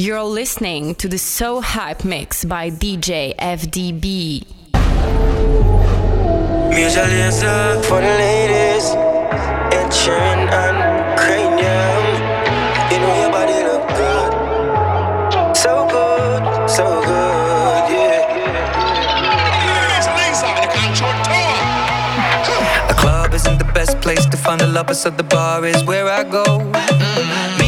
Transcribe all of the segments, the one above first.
You're listening to the So Hype Mix by DJ FDB. Music for the ladies, Ed Sheeran and Cranium. You know your body look good, so good, so good, yeah. A club isn't the best place to find the lovers, so the bar is where I go. Mm.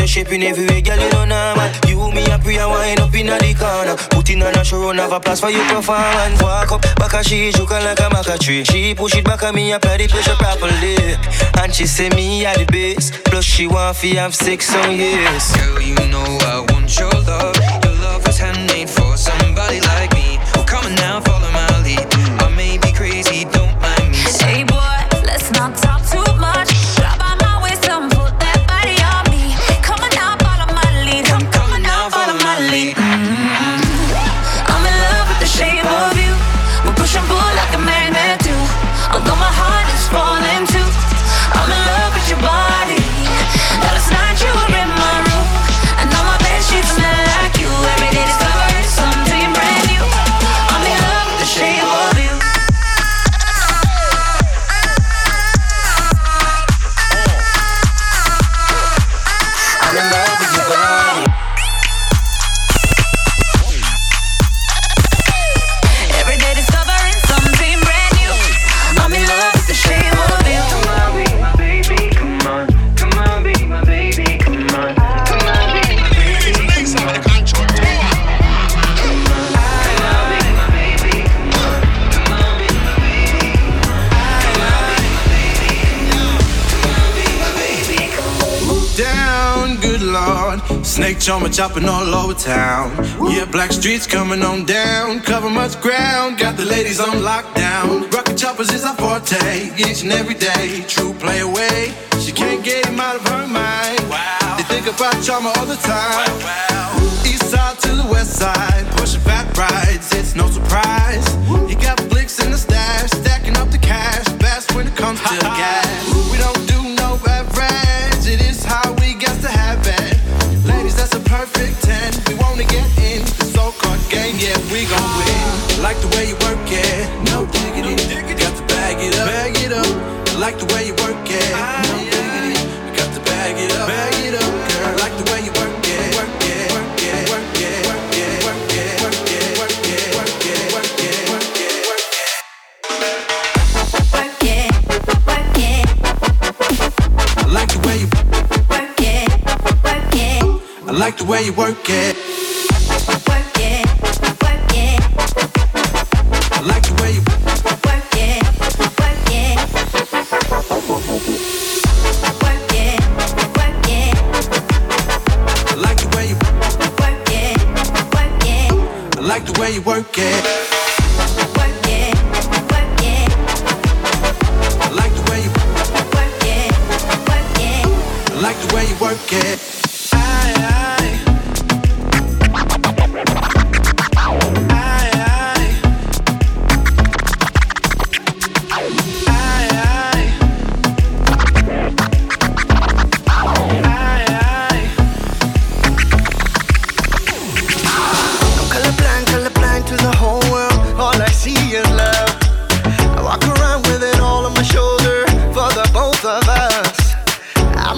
Thinking about the shape in every way, girl, you know normal You, me, a pray and wind up in the corner. Putting on a show, have a place for you performance. Walk up, back a she, juke like a maca tree. She push it back at me, apply the pressure properly. And she say me at the base Plus she want fi have sex on yes Girl, you know I want your love. Your love was handmade for somebody Snake charmer chopping all over town. Yeah, black streets coming on down. Cover much ground, got the ladies on lockdown. Rocket choppers is our forte, each and every day. True play away, she can't get him out of her mind. Wow. They think about charmer all the time. Wow, East side to the west side, pushing fat rides, it's no surprise. You got flicks in the stash, stacking up the cash, fast when it comes to gas. Like the way you work it, no diggity. Got to bag it up, bag it up. Like the way you work it, no diggity. Got to bag it up, bag it up, girl. Like the way you work it, work it, work it, work it, work it, work it, work it, work it, work it, work it, work it, work it. Work it, work it, I like the way you, work it, I like the way you work it.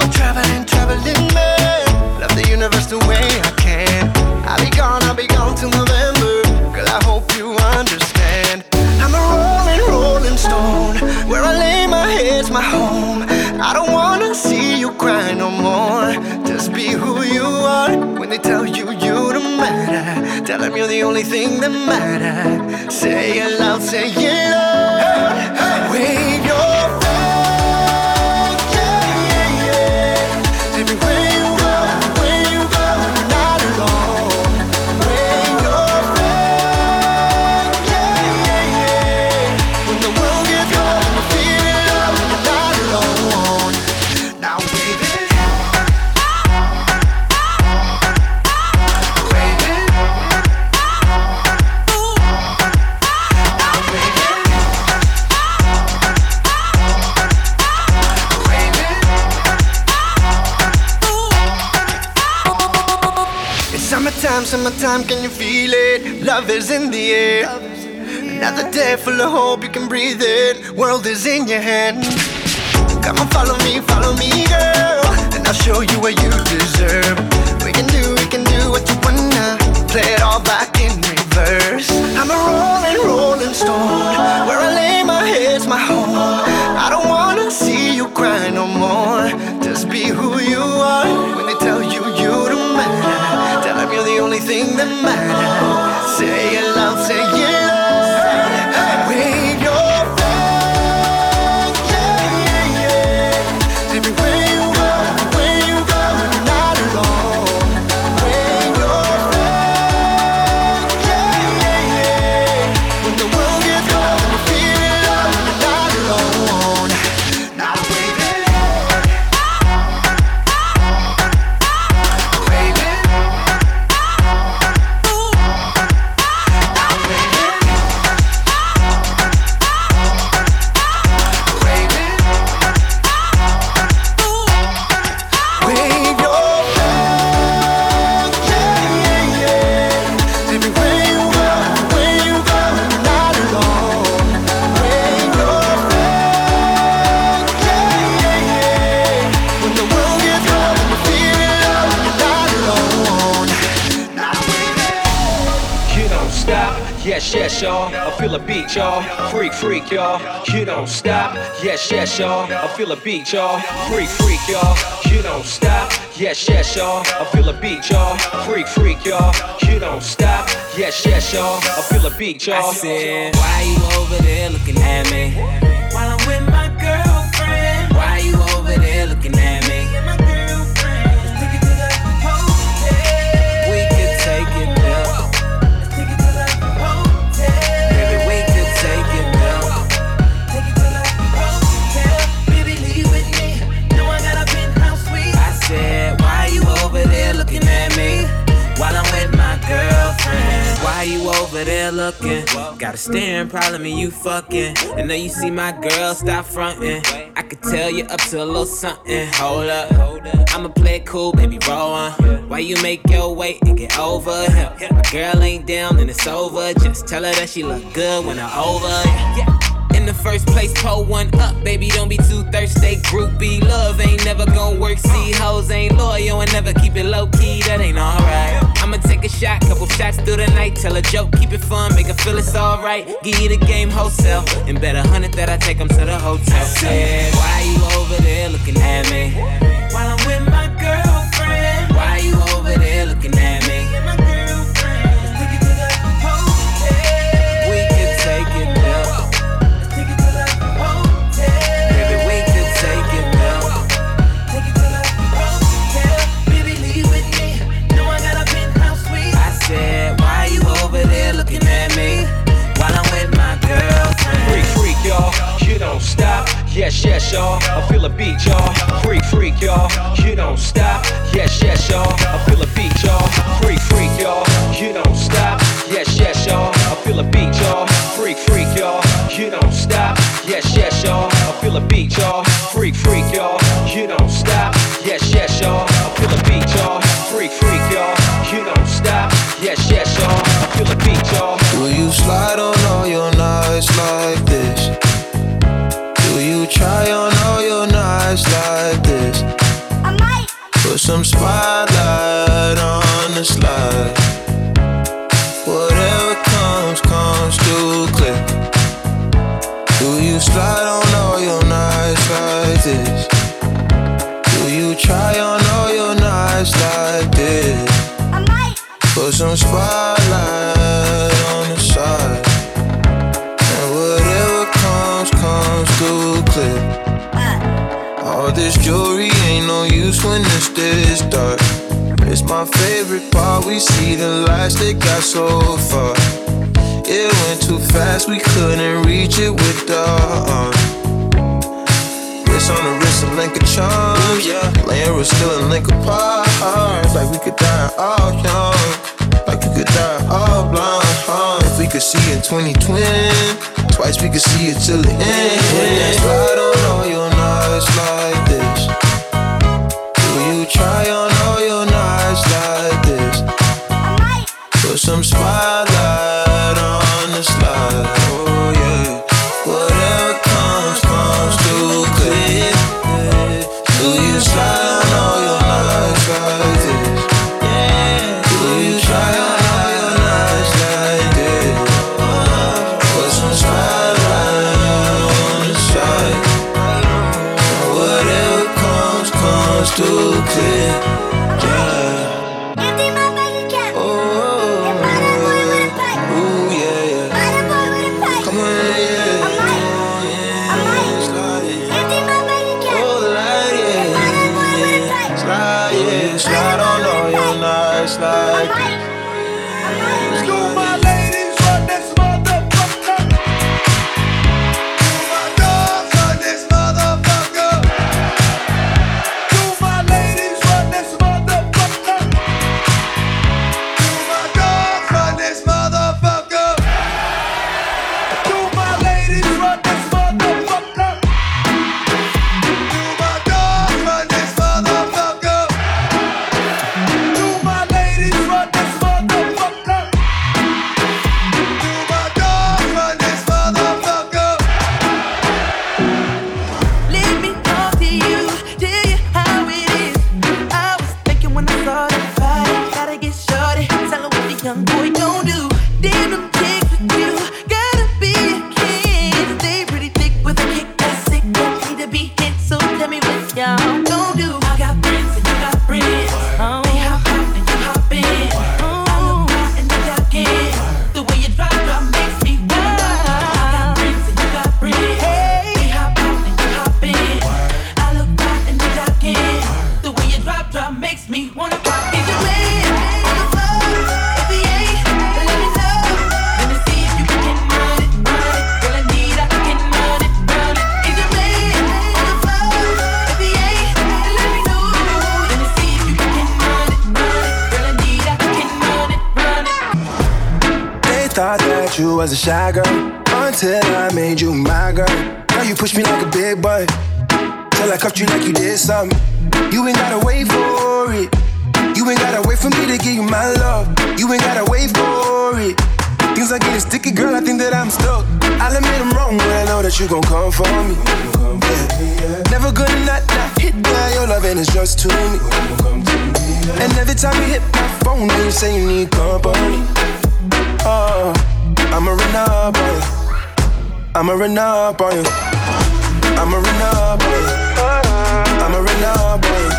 a traveling, traveling man. Love the universe the way I can. I'll be gone, I'll be gone till November. Girl, I hope you understand. I'm a rolling, rolling stone. Where I lay my head's my home. I don't wanna see you cry no more. Just be who you are. When they tell you you don't matter, tell them you're the only thing that matters. Say it loud, say it loud. Hey, hey. Wait. Summertime, can you feel it? Love is in the air. Another day full of hope, you can breathe it. World is in your hand. Come on, follow me, follow me, girl. And I'll show you what you deserve. We can do, we can do what you wanna. Play it all back in reverse. I'm a rolling, rolling stone. Where I lay my head's my home. Thing Y'all. I said, you up to a little something. Hold up, I'ma play it cool, baby, roll on. Why you make your way and get over him? My girl ain't down and it's over. Just tell her that she look good when I'm over. Yeah. In the first place, pull one up, baby. Don't be too thirsty. Groupie love ain't never gonna work. See, hoes ain't loyal and never keep it low key. That ain't alright. I'ma take a shot, couple shots through the night. Tell a joke, keep it fun, make her feel it's alright. Give you the game wholesale, and bet a hundred that I take 'em to the hotel. Why you over there looking at me? While I'm with my girlfriend. Why you over there looking at me? Yes, yes, y'all. I feel a beat, y'all. Freak, freak, y'all. You don't stop. Yes, yes, y'all. I feel a beat, y'all. Freak, freak, y'all. You don't stop. Yes, yes, y'all. I feel a beat, y'all. Freak, freak, y'all. You don't stop. Yes, yes, y'all. I feel a beat, y'all. Freak, freak, y'all. You don't stop. Yes, yes, y'all. I feel a beat, y'all. spotlight on the side. And whatever comes, comes through clear. All this jewelry ain't no use when dark. It's my favorite part. We see the lights got so far. It went too fast, we couldn't reach it with on the wrist, a link of charms. Still a link apart. Like we could die all young could die all blind, huh? If we could see in 2020, twice we could see it till the end. When that slide on all your nights like this, do you try on all your nights like this? Put some spotlight on the slide. Oh. that you gon' come for me. Yeah. Never gonna not, not hit that. Your loving is just to me. And every time you hit my phone, you say you need company. Uh, oh, I'm a run up on you. I'm a run up on you. I'm a run up on you. I'm a run up on you.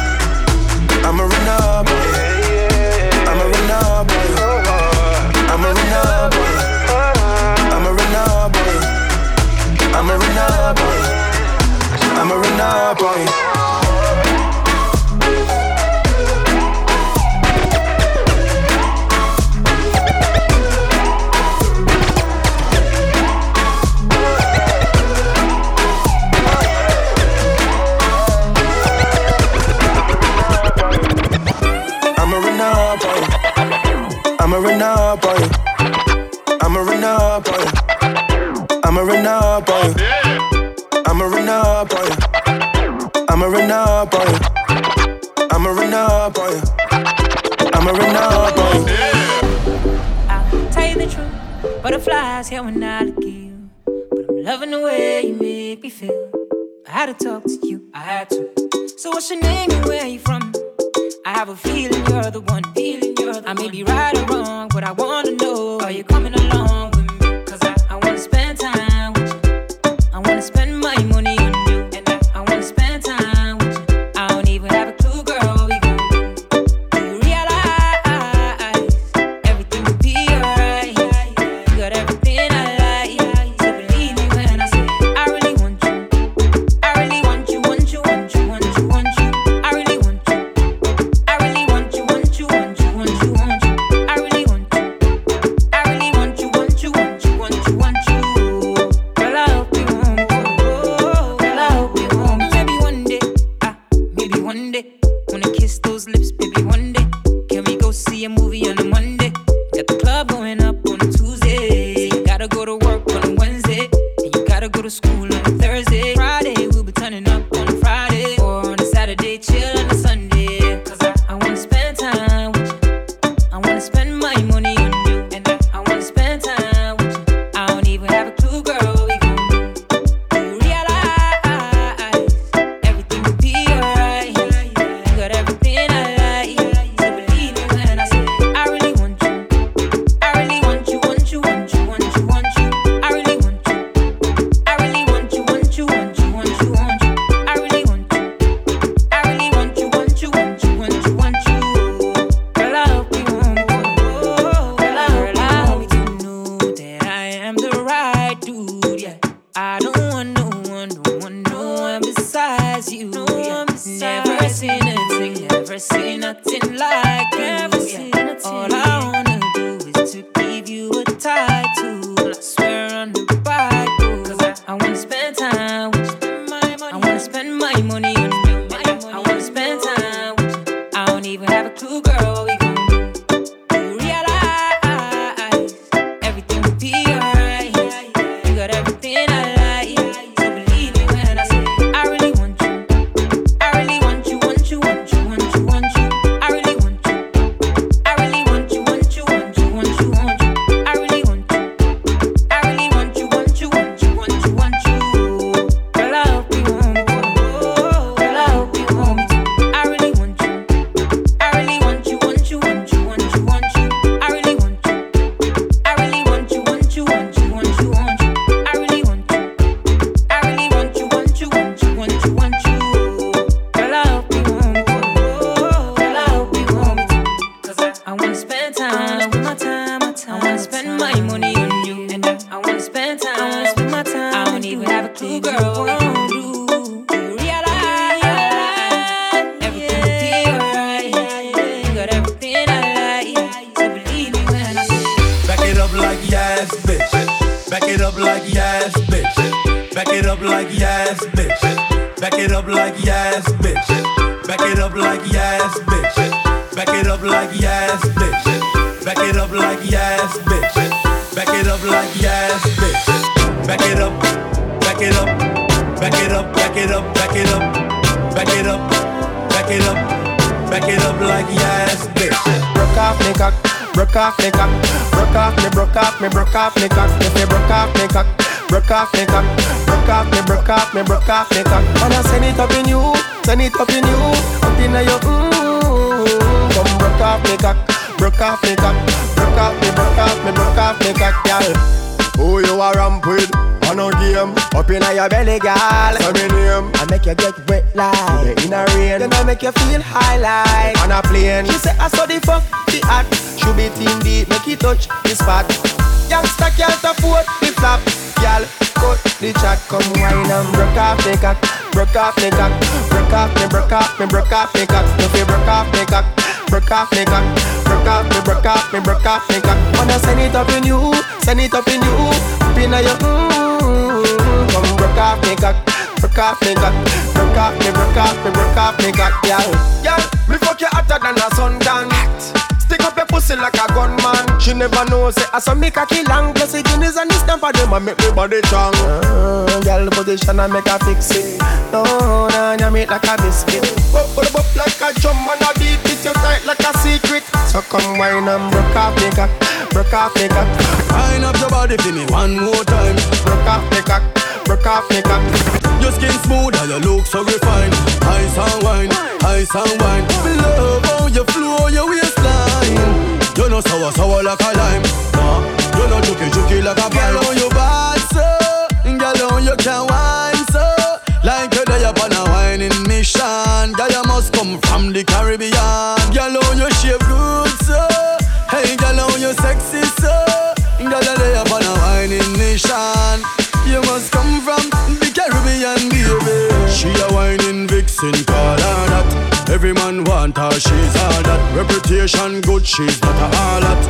I'm a run up on you. I'm a our boy. I'm a Renard boy. I'm a Renard boy. I'm a Renard boy. had to talk to you, I had to. So what's your name and where you from? I have a feeling you're the one. Feeling you're the I may be right or wrong, but I want Who you a ramp with? On a game, up in your belly, girl. Say me name. I make you get wet like in a rain. Then I make you feel high like on a plane. She say I saw the fuck the hot. Should be team deep, make it touch the spot. Youngster can't afford the flap, girl. Cut the chat, come wine and broke off me cock, broke off me cock, broke off me, broke off me, broke off me cock. If you broke off me cock, broke off me cock, broke off me, broke off me, broke off me cock. Wanna send it up in you, send it up in you, up in your mmm. Come broke off me cock, broke off me cock, broke off me, broke off me, broke off me cock, girl. Girl, me fuck you hotter than a sundown. Stick up your pussy like a gunman. She never knows say I saw me cocky long. Plus the guineas and the stamp of them make me body strong. Uh, girl position and make her fix it. No, no, you make like a biscuit. Bop, bop, bop like a drum and a beat it you tight like a secret. So come wine and broke off me cock, broke off me cock. Wind up your body for me one more time. Broke off me cock, broke off me cock. Your skin smooth and your look so refined. Ice and wine, ice and wine. Love how you flow your waistline. You know sour sour like a lime. Nah, you know juky juky like a pine. Girl, how you bad so? Girl, how you can wine so? Like you're there upon a whining mission. Girl, you must come from the Caribbean. Girl, how you shape good so? Hey, girl, how you sexy so? Girl, you're there upon a whining mission. You must come from the Caribbean, baby. She a whining vixen, call her. Every man want her, she's all that. Reputation good, she's not a harlot.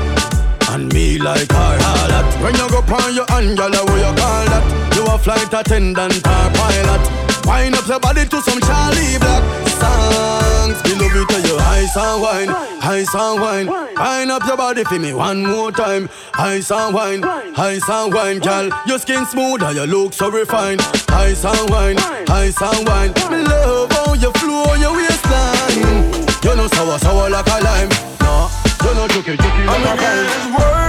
And me like her harlot. When you go on your hand, girl, what you call that? You a flight attendant or pilot. Wind up your body to some Charly Black. songs. Me love it to you ice and wine, ice and wine. Wine up your body for me one more time. Ice and wine, ice and wine, girl. Your skin smooth and your look so refined. Ice and wine, ice and wine. Me love how you flow your waistline. You know sour, sour like a lime. No, you know juky, juky like a lime.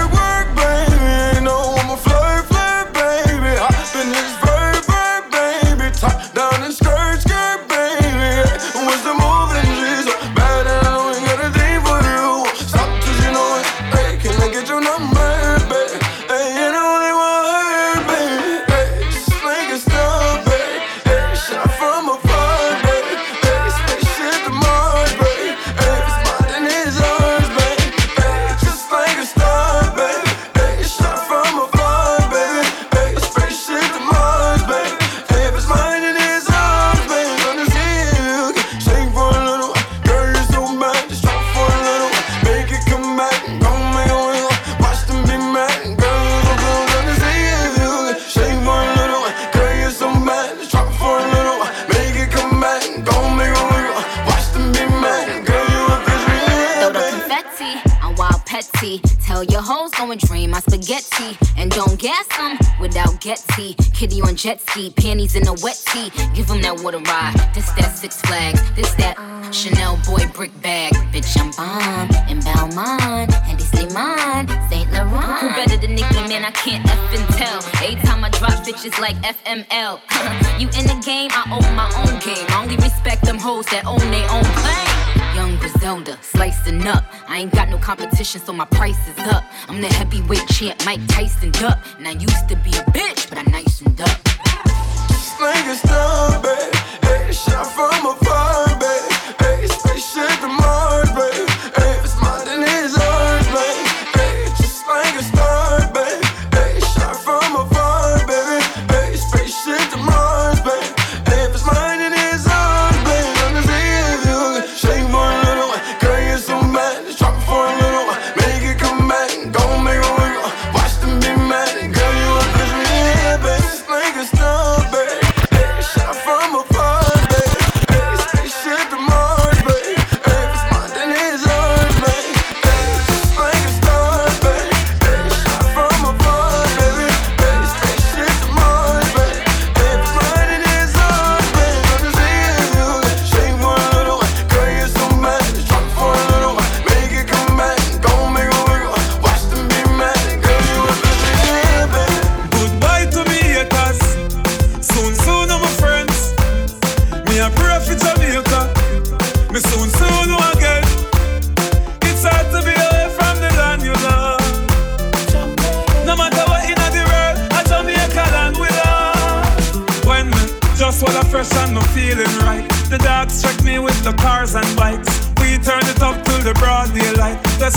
Kitty on jet ski, panties in a wet tee. Give them that water ride. This that Six Flags. This that Chanel boy brick bag. Bitch, I'm bomb. In Belmont. And this mine. St. Laurent. Who better than Nicki, man? I can't F tell. Every time I drop bitches like FML. you in the game, I own my own game. I only respect them hoes that own their own claim. Young Griselda, slicing up. I ain't got no competition, so my price is up. I'm the heavyweight champ, Mike Tyson up. And I used to be a bitch, but I nicened up. Like a star, babe. Hey, shot from afar, babe. Hey, spaceship to Mars,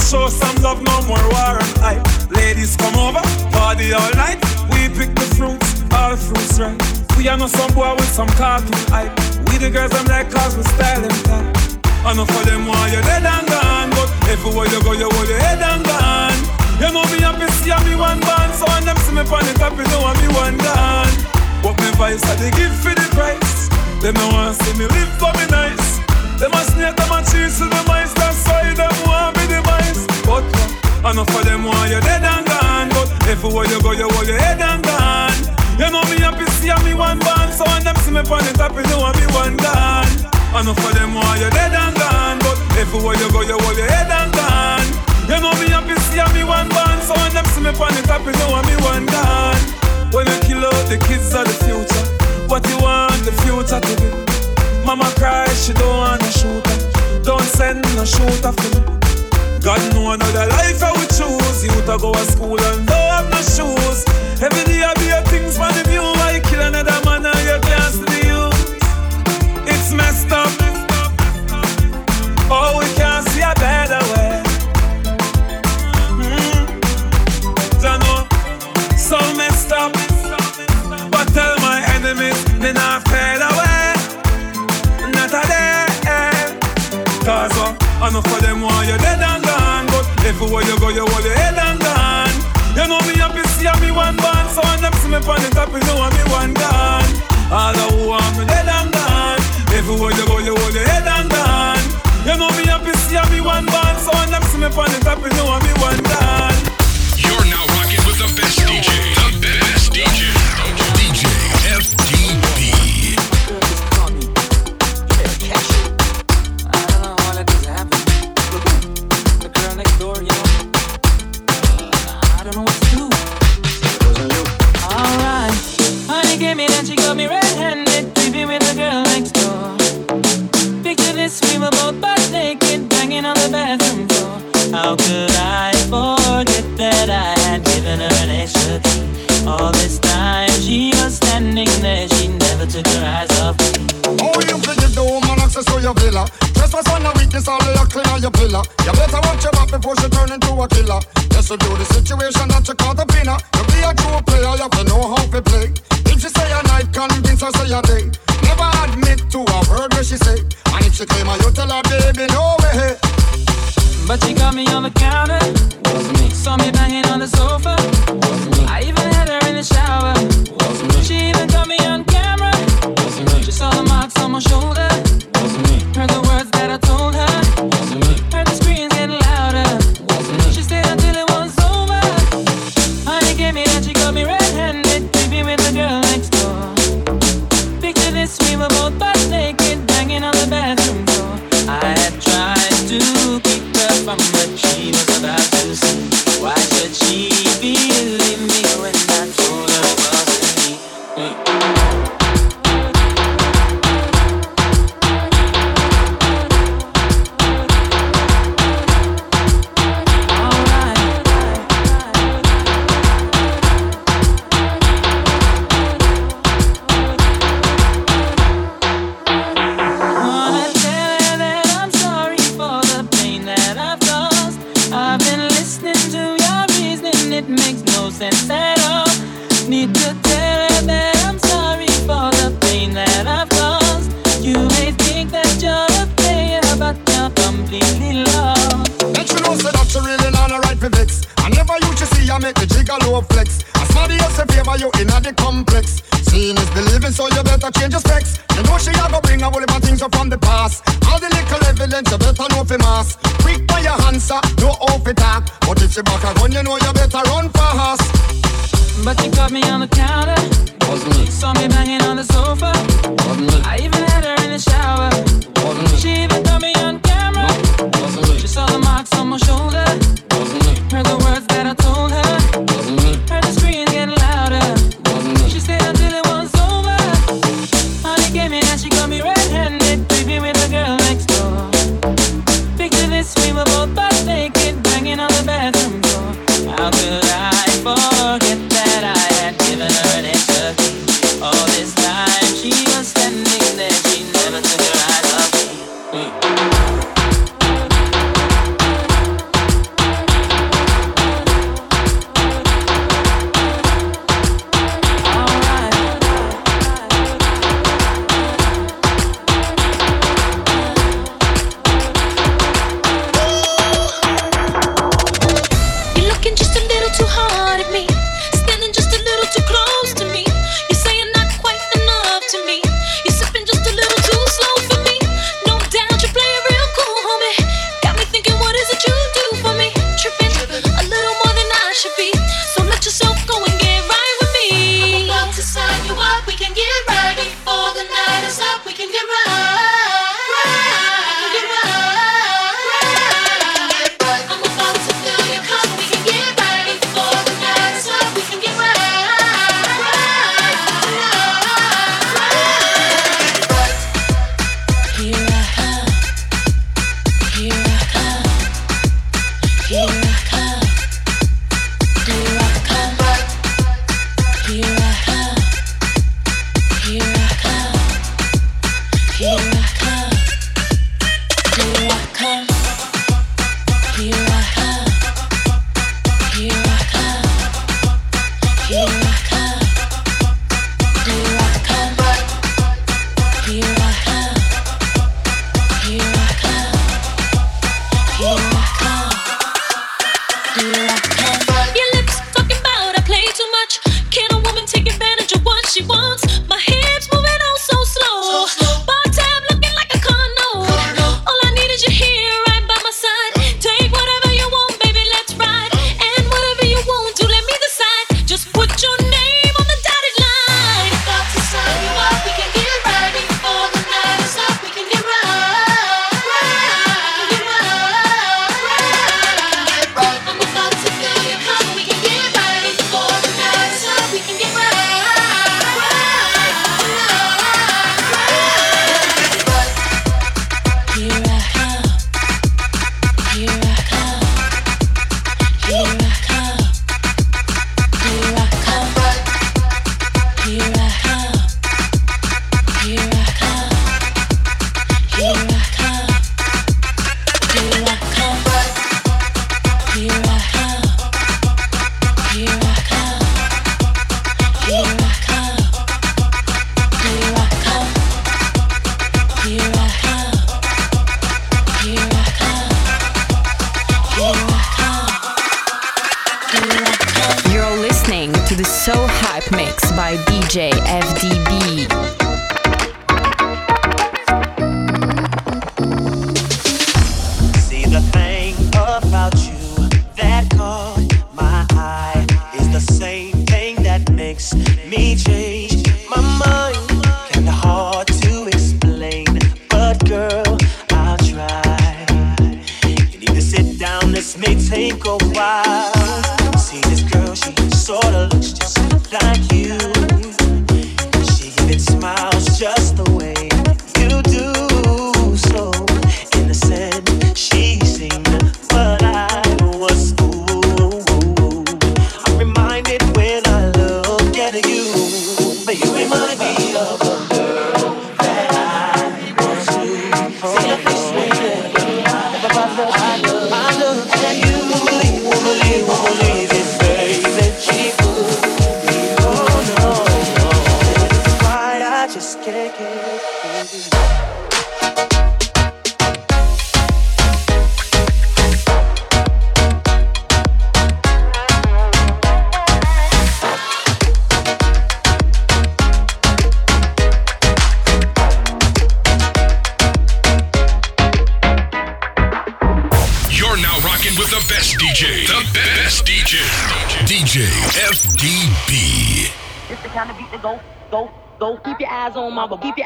show some love, no more war and hype. Ladies come over, party all night. We pick the fruits, all the fruits right. We are not some boy with some cartoon hype. We the girls I'm like cause we style tight. I know for them why you're dead and gone, but everywhere you go you hold your head and gone. You know me happy see me one band, so when them see me on the top, you know I'm me one gone. But me vice I they give for the price. Them no want see me live for me nice. Them a snake, them a cheese to the mice. That's why them want be the mice. But enough for them want you dead and gone. But everywhere you go, you hold your head and gone. You know me happy see me one band, so when them see me on the top, you know me one gone. Enough for them want you dead and gone. But everywhere you go, you hold your head and gone. You know me happy see me one band, so when them see me on the top, you know me one gone. When you kill out the kids of the future, what you want the future to be? Mama cry, she don't want a shooter. Don't send no shooter for me. God know another life I would choose. You to go to school and don't have no shoes. Every day I be a things for the view. Why kill another man and you can't see youth? It's messed up. Oh, we can't see a better way. Mm. Don't know. So messed up. But tell my enemies they not fade away. Not a day. Cause uh, enough of them want you dead everywhere you go, you hold your head and gone. You know me happy see me one band. So when them see me on the top, you know me one gone. All the who me dead and gone. Everywhere you go, you hold your head and You know me happy see me one band. So when them see me on the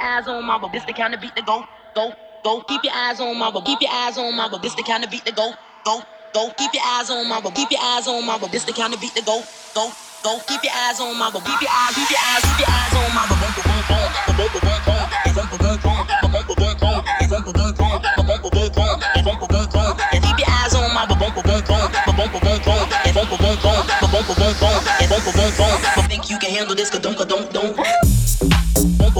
eyes on mama. This the kind of beat to go, go, go. Keep your eyes on mama. Keep your eyes on mama. This the kind of beat to go, go, go. Keep your eyes on mama. Keep your eyes on mama. This the kind of beat to go, go, go. Keep your eyes on mama. Keep your eyes, keep your eyes, keep your eyes on mama. Boom, boom, boom, boom, boom, boom, boom. Boom, boom, boom, boom, boom. Boom, boom, boom, boom, boom. Boom. Keep your eyes on mama. Boom, boom, boom, boom, boom, boom, boom, boom. It's boom, boom, boom, boom, boom. Boom. But think you can handle this? Cause don't, cause don't, don't.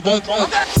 papo bom.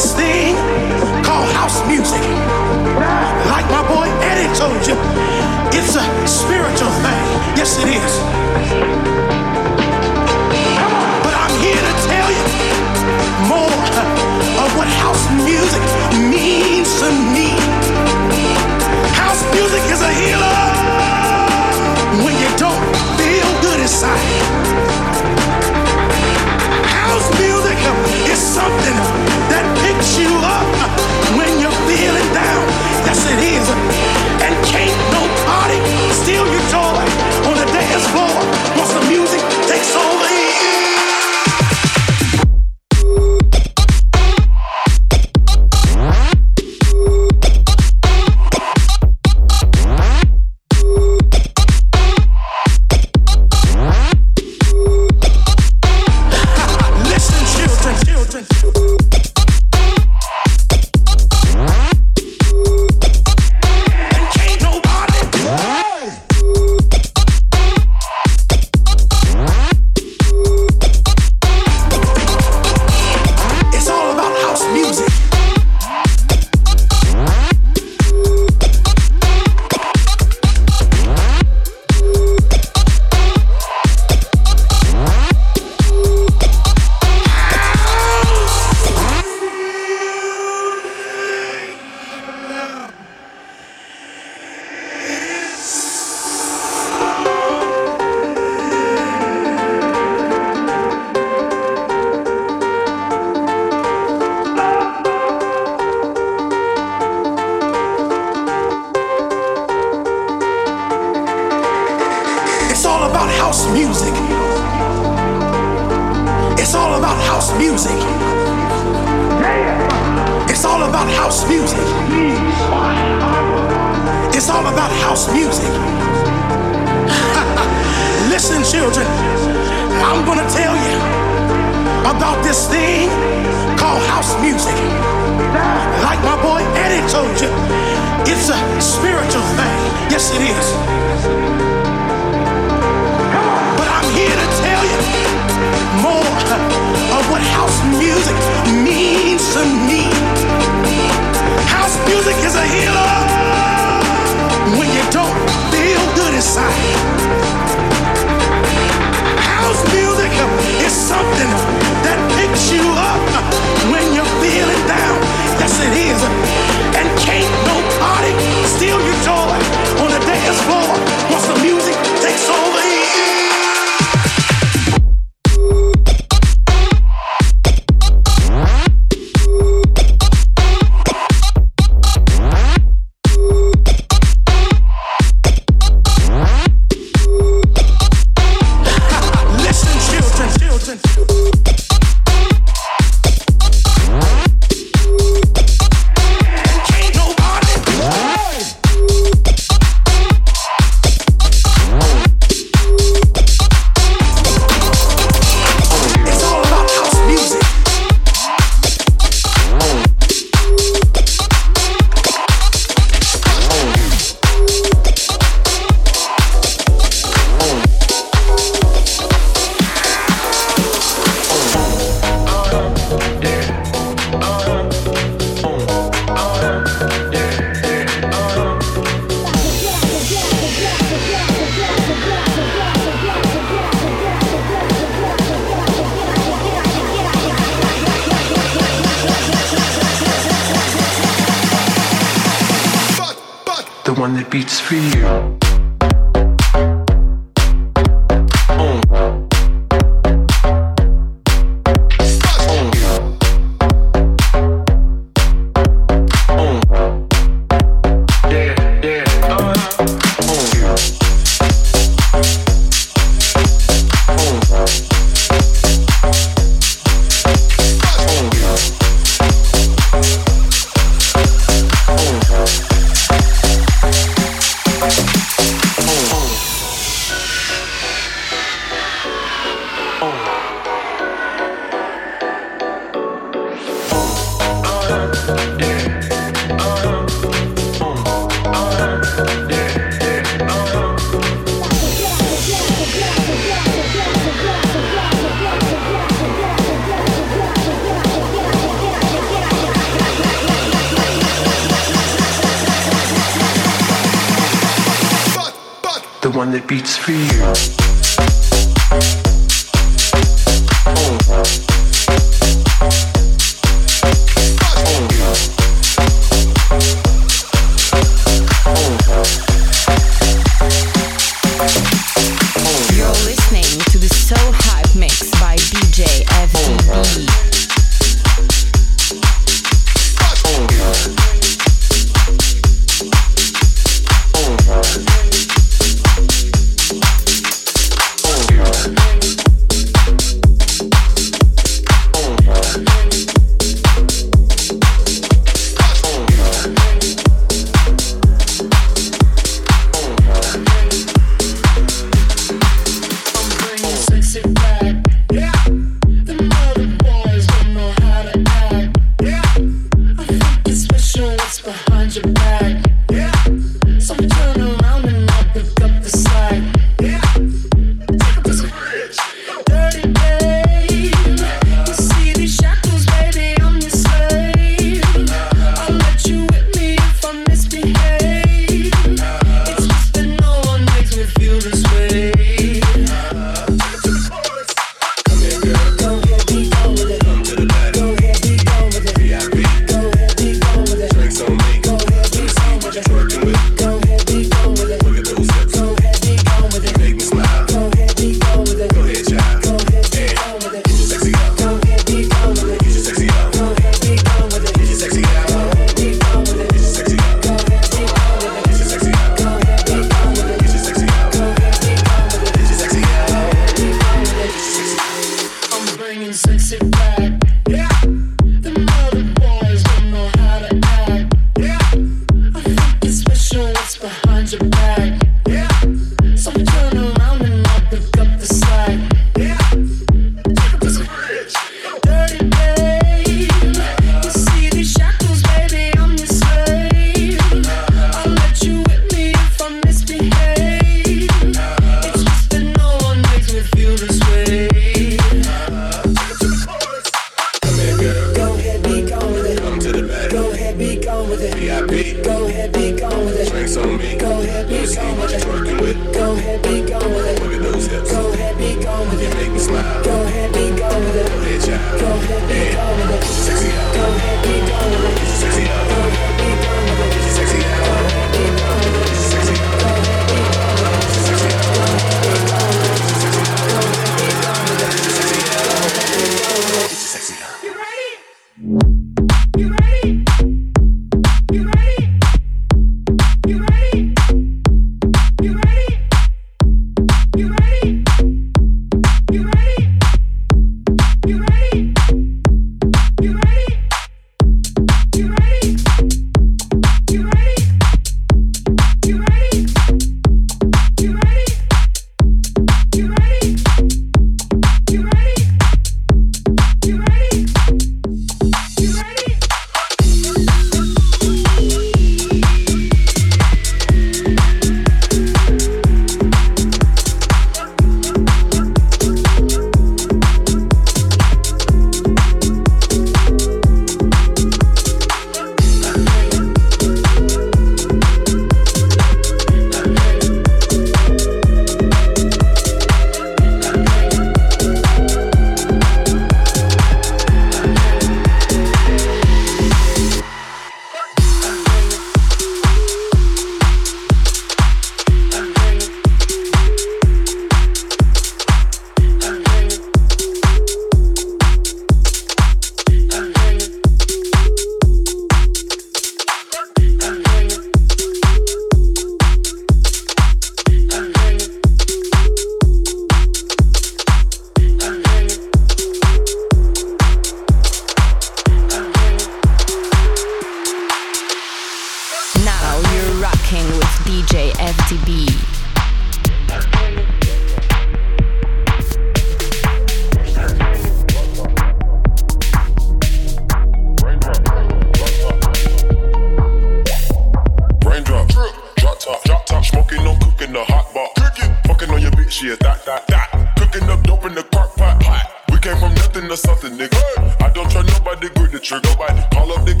To something, nigga. I don't try nobody, grip the trigger. Nobody call up the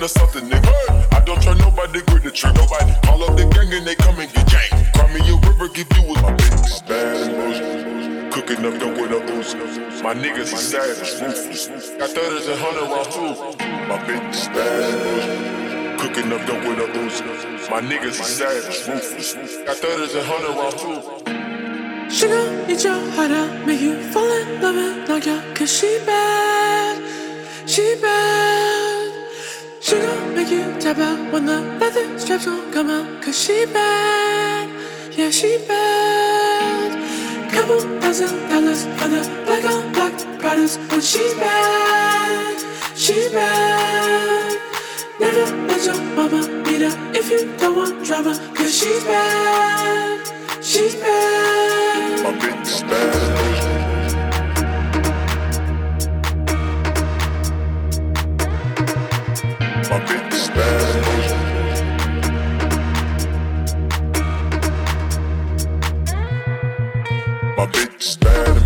from something, nigga. I don't try nobody, grip the trick, nobody. Call up the gang and they come and get gang. Cry me a river, give you with my bitch. Bad and. Cooking up dope with a Uzi. My niggas is savage, ruthless. Got thudders and hundred rounds too. My bitch bad and. Cooking up dope with a Uzi. My niggas is savage, ruthless. Got thudders and hundred rounds too. Sugar, eat your heart out, make you fall in love and knock you out, cause she bad, she bad. Sugar, make you tap out when the leather straps gon' come out, cause she bad, yeah, she bad. Couple thousand dollars on the black on black products, when she's bad, she's bad. Never let your mama beat her if you don't want drama, cause she's bad, she's bad. My bitch bad. My. My bitch bad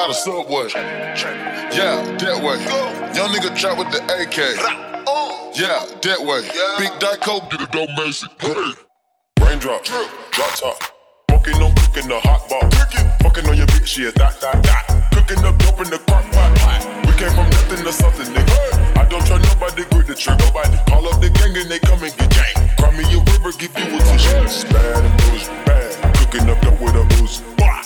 by the subway. Yeah, that way. Young nigga trap with the AK. Yeah, that way. Big Dyco, a dope Mason. Hey. Raindrop, drop top. Smoking on cooking the hot bar. Fucking on your bitch, yeah, that, that, that. Cooking up dope in the crock pot. We came from nothing to something, nigga. I don't try nobody, grip the trigger. Nobody call up the gang and they come and get gang. Cry me a river, give you a tissue. Bad and bad. Cooking up dope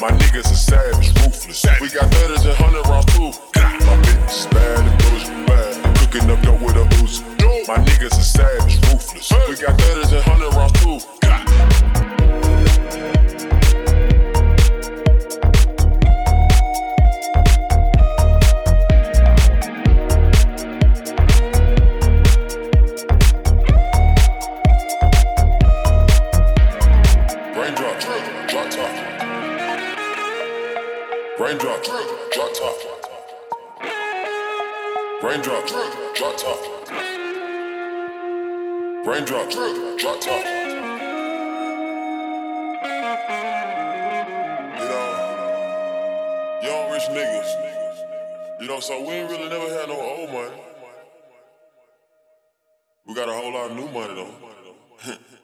My niggas are savage, ruthless. We got thudders and hundred rounds too. Raindrop, drop top. You know, young rich niggas. You know, so we ain't really never had no old money. We got a whole lot of new money though.